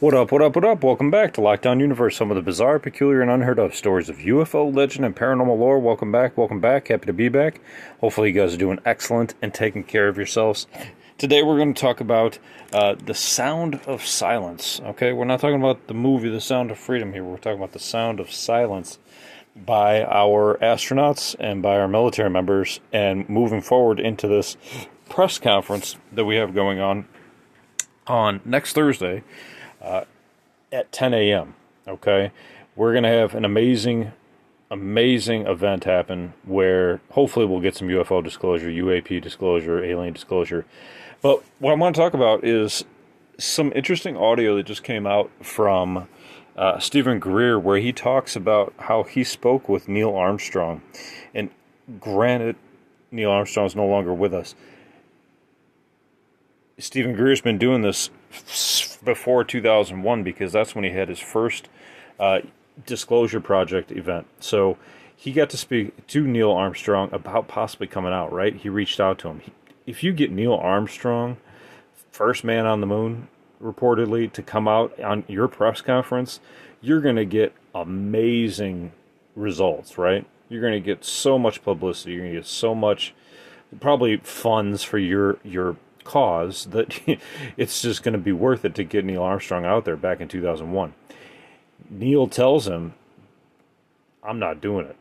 What up, what up, what up? Welcome back to Lockdown Universe, some of the bizarre, peculiar, and unheard of stories of UFO legend and paranormal lore. Welcome back, welcome back. Happy to be back. Hopefully, you guys are doing excellent and taking care of yourselves. Today, we're going to talk about uh, the sound of silence. Okay, we're not talking about the movie The Sound of Freedom here, we're talking about the sound of silence by our astronauts and by our military members, and moving forward into this press conference that we have going on on next Thursday uh, at 10 a.m. Okay, we're gonna have an amazing, amazing event happen where hopefully we'll get some UFO disclosure, UAP disclosure, alien disclosure. But what I want to talk about is some interesting audio that just came out from uh, Steven Greer, where he talks about how he spoke with Neil Armstrong. And granted, Neil Armstrong is no longer with us. Steven Greer's been doing this before 2001 because that's when he had his first uh, disclosure project event. So he got to speak to Neil Armstrong about possibly coming out, right? He reached out to him. He, if you get Neil Armstrong, first man on the moon, reportedly, to come out on your press conference, you're going to get amazing results, right? You're going to get so much publicity. You're going to get so much, probably funds for your your cause that it's just going to be worth it to get Neil Armstrong out there back in 2001. Neil tells him, I'm not doing it.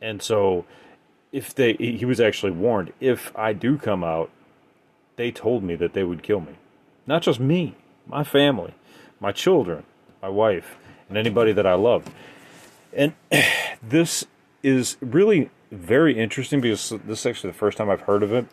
And so if they he was actually warned if I do come out, they told me that they would kill me. Not just me, my family, my children, my wife, and anybody that I love. And this is really very interesting because this is actually the first time I've heard of it.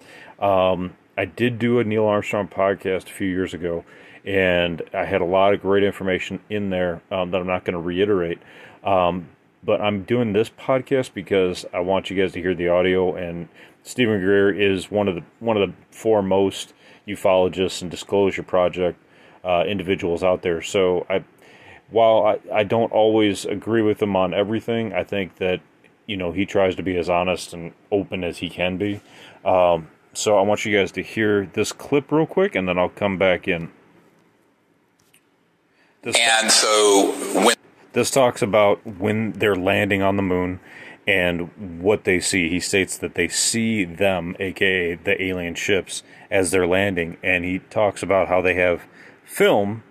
Um, I did do a Neil Armstrong podcast a few years ago, and I had a lot of great information in there um, that I'm not going to reiterate. Um, but I'm doing this podcast because I want you guys to hear the audio. And Steven Greer is one of the one of the foremost ufologists and disclosure project uh, individuals out there. So I, while I, I don't always agree with him on everything, I think that you know he tries to be as honest and open as he can be. Um, so I want you guys to hear this clip real quick, and then I'll come back in. This and so when this talks about when they're landing on the moon and what they see. He states that they see them, aka the alien ships, as they're landing, and he talks about how they have film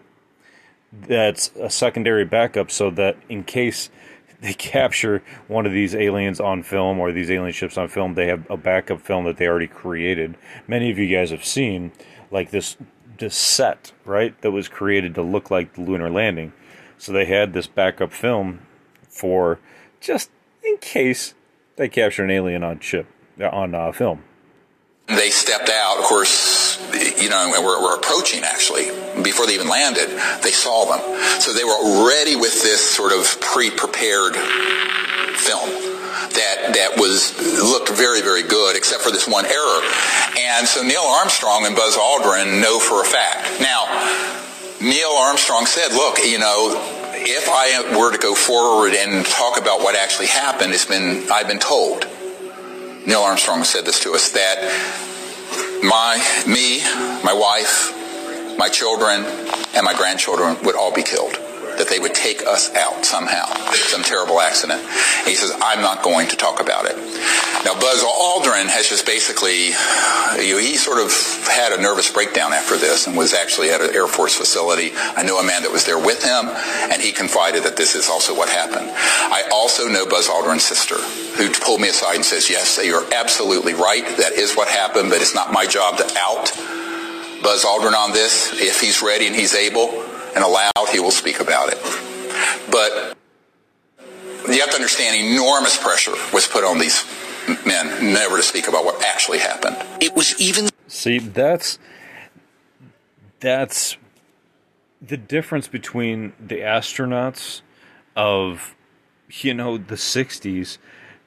that's a secondary backup so that in case they capture one of these aliens on film or these alien ships on film, they have a backup film that they already created. Many of you guys have seen like this this set, right, that was created to look like the lunar landing. So they had this backup film for just in case they capture an alien on ship on uh, film. They stepped out, of course, you know, we're, we're approaching actually. Before they even landed, they saw them. So they were ready with this sort of pre-prepared film that that was looked very very good except for this one error and so neil armstrong and buzz aldrin know for a fact now neil armstrong said look you know if i were to go forward and talk about what actually happened it's been i've been told neil armstrong said this to us that my, me, my wife, my children, and my grandchildren would all be killed. That they would take us out somehow, some terrible accident. And he says, I'm not going to talk about it. Now, Buzz Aldrin has just basically, you know, he sort of had a nervous breakdown after this and was actually at an Air Force facility. I knew a man that was there with him, and he confided that this is also what happened. I also know Buzz Aldrin's sister, who pulled me aside and says, yes, you're absolutely right. That is what happened, but it's not my job to out Buzz Aldrin on this. If he's ready and he's able and allowed, he will speak about it. But you have to understand enormous pressure was put on these men never to speak about what actually happened. It was even. See, that's that's the difference between the astronauts of you know the 60s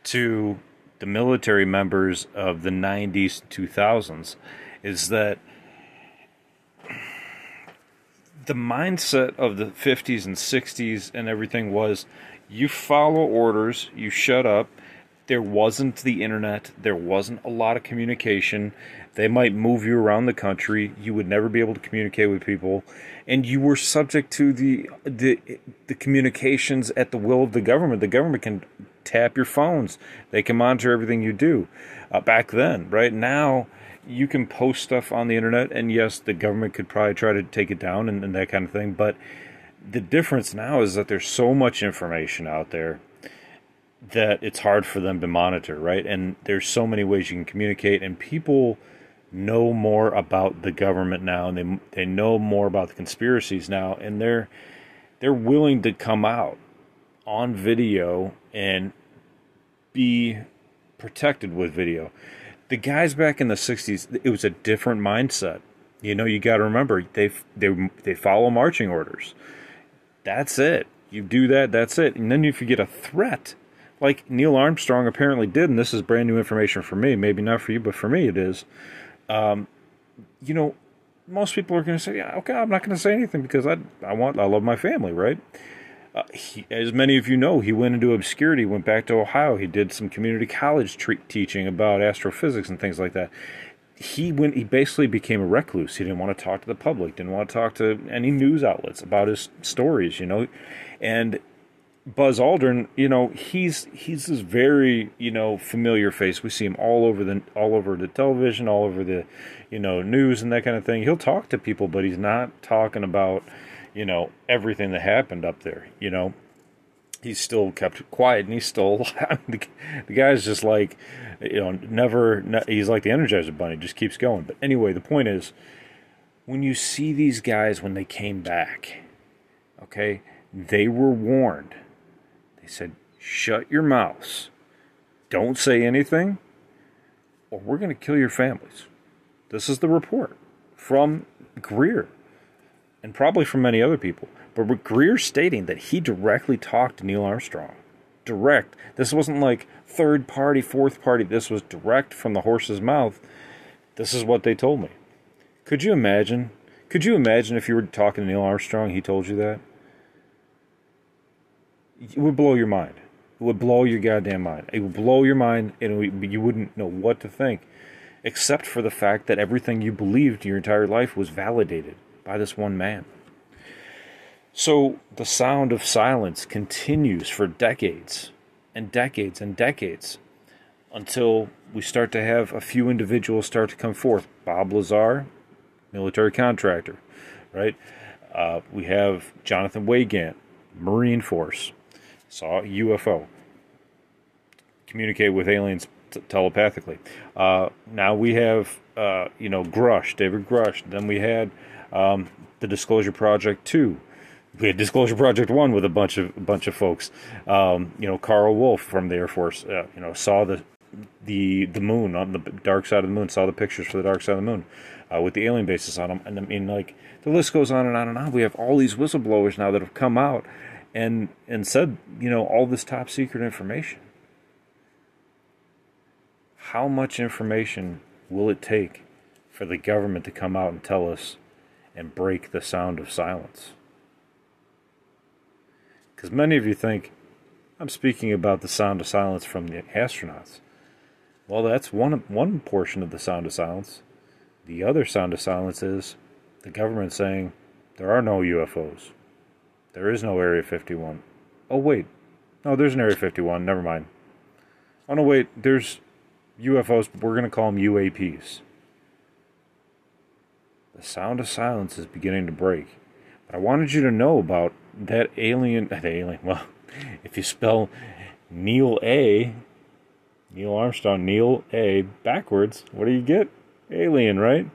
to the military members of the 90s 2000s is that the mindset of the 50s and 60s and everything was you follow orders, you shut up. There wasn't the internet, there wasn't a lot of communication. They might move you around the country. You would never be able to communicate with people, and you were subject to the the the communications at the will of the government. The government can tap your phones. They can monitor everything you do. Uh, back then, right now, you can post stuff on the internet, and yes, the government could probably try to take it down and, and that kind of thing. But the difference now is that there's so much information out there that it's hard for them to monitor, right? And there's so many ways you can communicate, and people know more about the government now, and they they know more about the conspiracies now, and they're they're willing to come out on video and be protected with video the guys back in the 60s it was a different mindset. You know you got to remember they they they follow marching orders. That's it. You do that that's it. And then if you get a threat like neil armstrong apparently did and this is brand new information for me maybe not for you but for me it is um, you know most people are going to say yeah okay i'm not going to say anything because i i want i love my family right uh, he, as many of you know, he went into obscurity, went back to Ohio. He did some community college tre- teaching about astrophysics and things like that. He went. He basically became a recluse. He didn't want to talk to the public. Didn't want to talk to any news outlets about his stories. You know, and Buzz Aldrin, you know, he's he's this very you know familiar face. We see him all over the all over the television, all over the you know news and that kind of thing. He'll talk to people, but he's not talking about you know, everything that happened up there, you know. He's still kept quiet and he's still the, the guy's just like you know never he's like the energizer bunny just keeps going. But anyway the point is when you see these guys when they came back okay they were warned. They said shut your mouths. Don't say anything or we're going to kill your families. This is the report from greer and probably from many other people. But Greer stating that he directly talked to Neil Armstrong. Direct. This wasn't like third party, fourth party. This was direct from the horse's mouth. This is what they told me. Could you imagine? Could you imagine if you were talking to Neil Armstrong, he told you that? It would blow your mind. It would blow your goddamn mind. It would blow your mind, and you wouldn't know what to think, except for the fact that everything you believed your entire life was validated by this one man. So the sound of silence continues for decades and decades and decades until we start to have a few individuals start to come forth. Bob Lazar, military contractor, right? Uh, we have Jonathan Weygandt, Marine Force, saw a UFO, communicate with aliens telepathically. Uh, now we have, uh, you know, Grusch, David Grusch. Then we had um, the Disclosure Project two. We had Disclosure Project one with a bunch of a bunch of folks. Um, you know, Karl Wolfe from the Air Force. Uh, you know, saw the the the moon on the dark side of the moon. Saw the pictures for the dark side of the moon uh, with the alien bases on them. And I mean, like the list goes on and on and on. We have all these whistleblowers now that have come out and and said, you know, all this top secret information. How much information will it take for the government to come out and tell us and break the sound of silence. Because many of you think I'm speaking about the sound of silence from the astronauts. Well, that's one one portion of the sound of silence. The other sound of silence is the government saying there are no UFOs. There is no Area 51. Oh, wait. No, there's an Area 51. Never mind. Oh, no, wait. There's UFOs. But we're going to call them UAPs. The sound of silence is beginning to break. But I wanted you to know about that alien. That alien. Well, if you spell Neil A, Neil Armstrong, Neil A backwards, what do you get? Alien, right?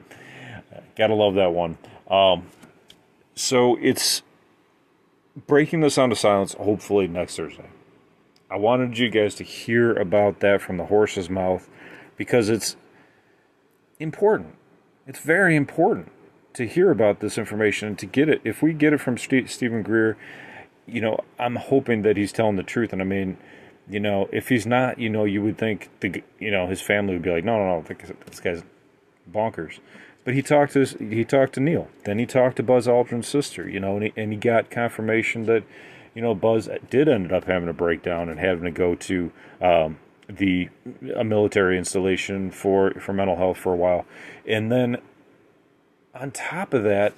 Gotta love that one. Um, so it's breaking the sound of silence, hopefully next Thursday. I wanted you guys to hear about that from the horse's mouth because it's important. It's very important to hear about this information and to get it. If we get it from St- Steven Greer, you know, I'm hoping that he's telling the truth. And I mean, you know, if he's not, you know, you would think the, you know, his family would be like, no, no, no, this guy's bonkers. But he talked to his, he talked to Neil. Then he talked to Buzz Aldrin's sister. You know, and he, and he got confirmation that you know Buzz did end up having a breakdown and having to go to um, the a military installation for for mental health for a while. And then on top of that,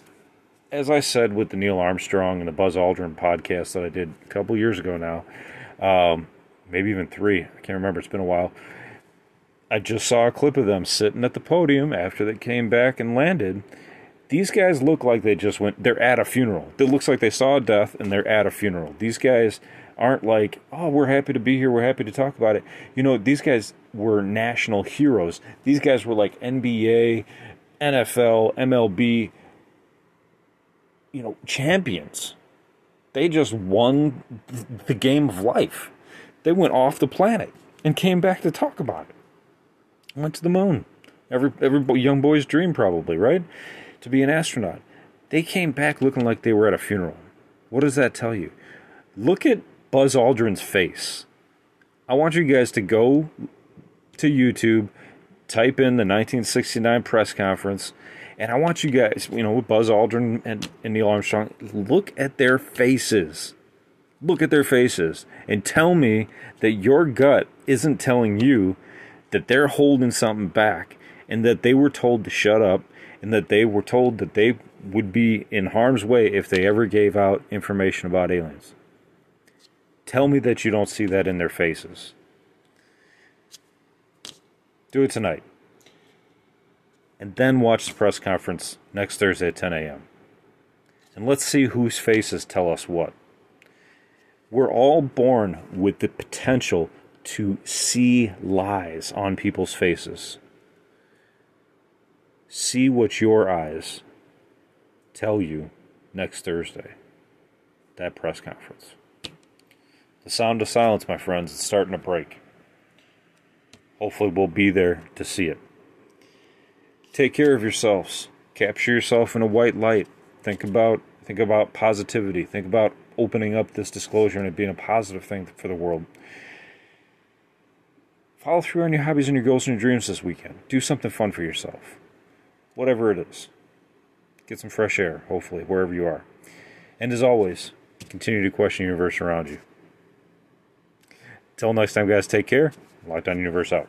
as I said with the Neil Armstrong and the Buzz Aldrin podcast that I did a couple years ago now, um, maybe even three. I can't remember. It's been a while. I just saw a clip of them sitting at the podium after they came back and landed. These guys look like they just went, they're at a funeral. It looks like they saw death and they're at a funeral. These guys aren't like, oh, we're happy to be here, we're happy to talk about it. You know, these guys were national heroes. These guys were like NBA, NFL, MLB, you know, champions. They just won the game of life. They went off the planet and came back to talk about it went to the moon. Every every young boy's dream, probably, right? To be an astronaut. They came back looking like they were at a funeral. What does that tell you? Look at Buzz Aldrin's face. I want you guys to go to YouTube, type in the 1969 press conference, and I want you guys, you know, with Buzz Aldrin and, and Neil Armstrong, look at their faces. Look at their faces and tell me that your gut isn't telling you that they're holding something back and that they were told to shut up and that they were told that they would be in harm's way if they ever gave out information about aliens. Tell me that you don't see that in their faces. Do it tonight. And then watch the press conference next Thursday at 10 a.m. And let's see whose faces tell us what. We're all born with the potential to see lies on people's faces. See what your eyes tell you next Thursday. That press conference. The sound of silence, my friends, is starting to break. Hopefully, we'll be there to see it. Take care of yourselves. Capture yourself in a white light. Think about think about positivity. Think about opening up this disclosure and it being a positive thing for the world. Follow through on your hobbies and your goals and your dreams this weekend. Do something fun for yourself. Whatever it is. Get some fresh air, hopefully, wherever you are. And as always, continue to question the universe around you. Until next time, guys, take care. Lockdown Universe out.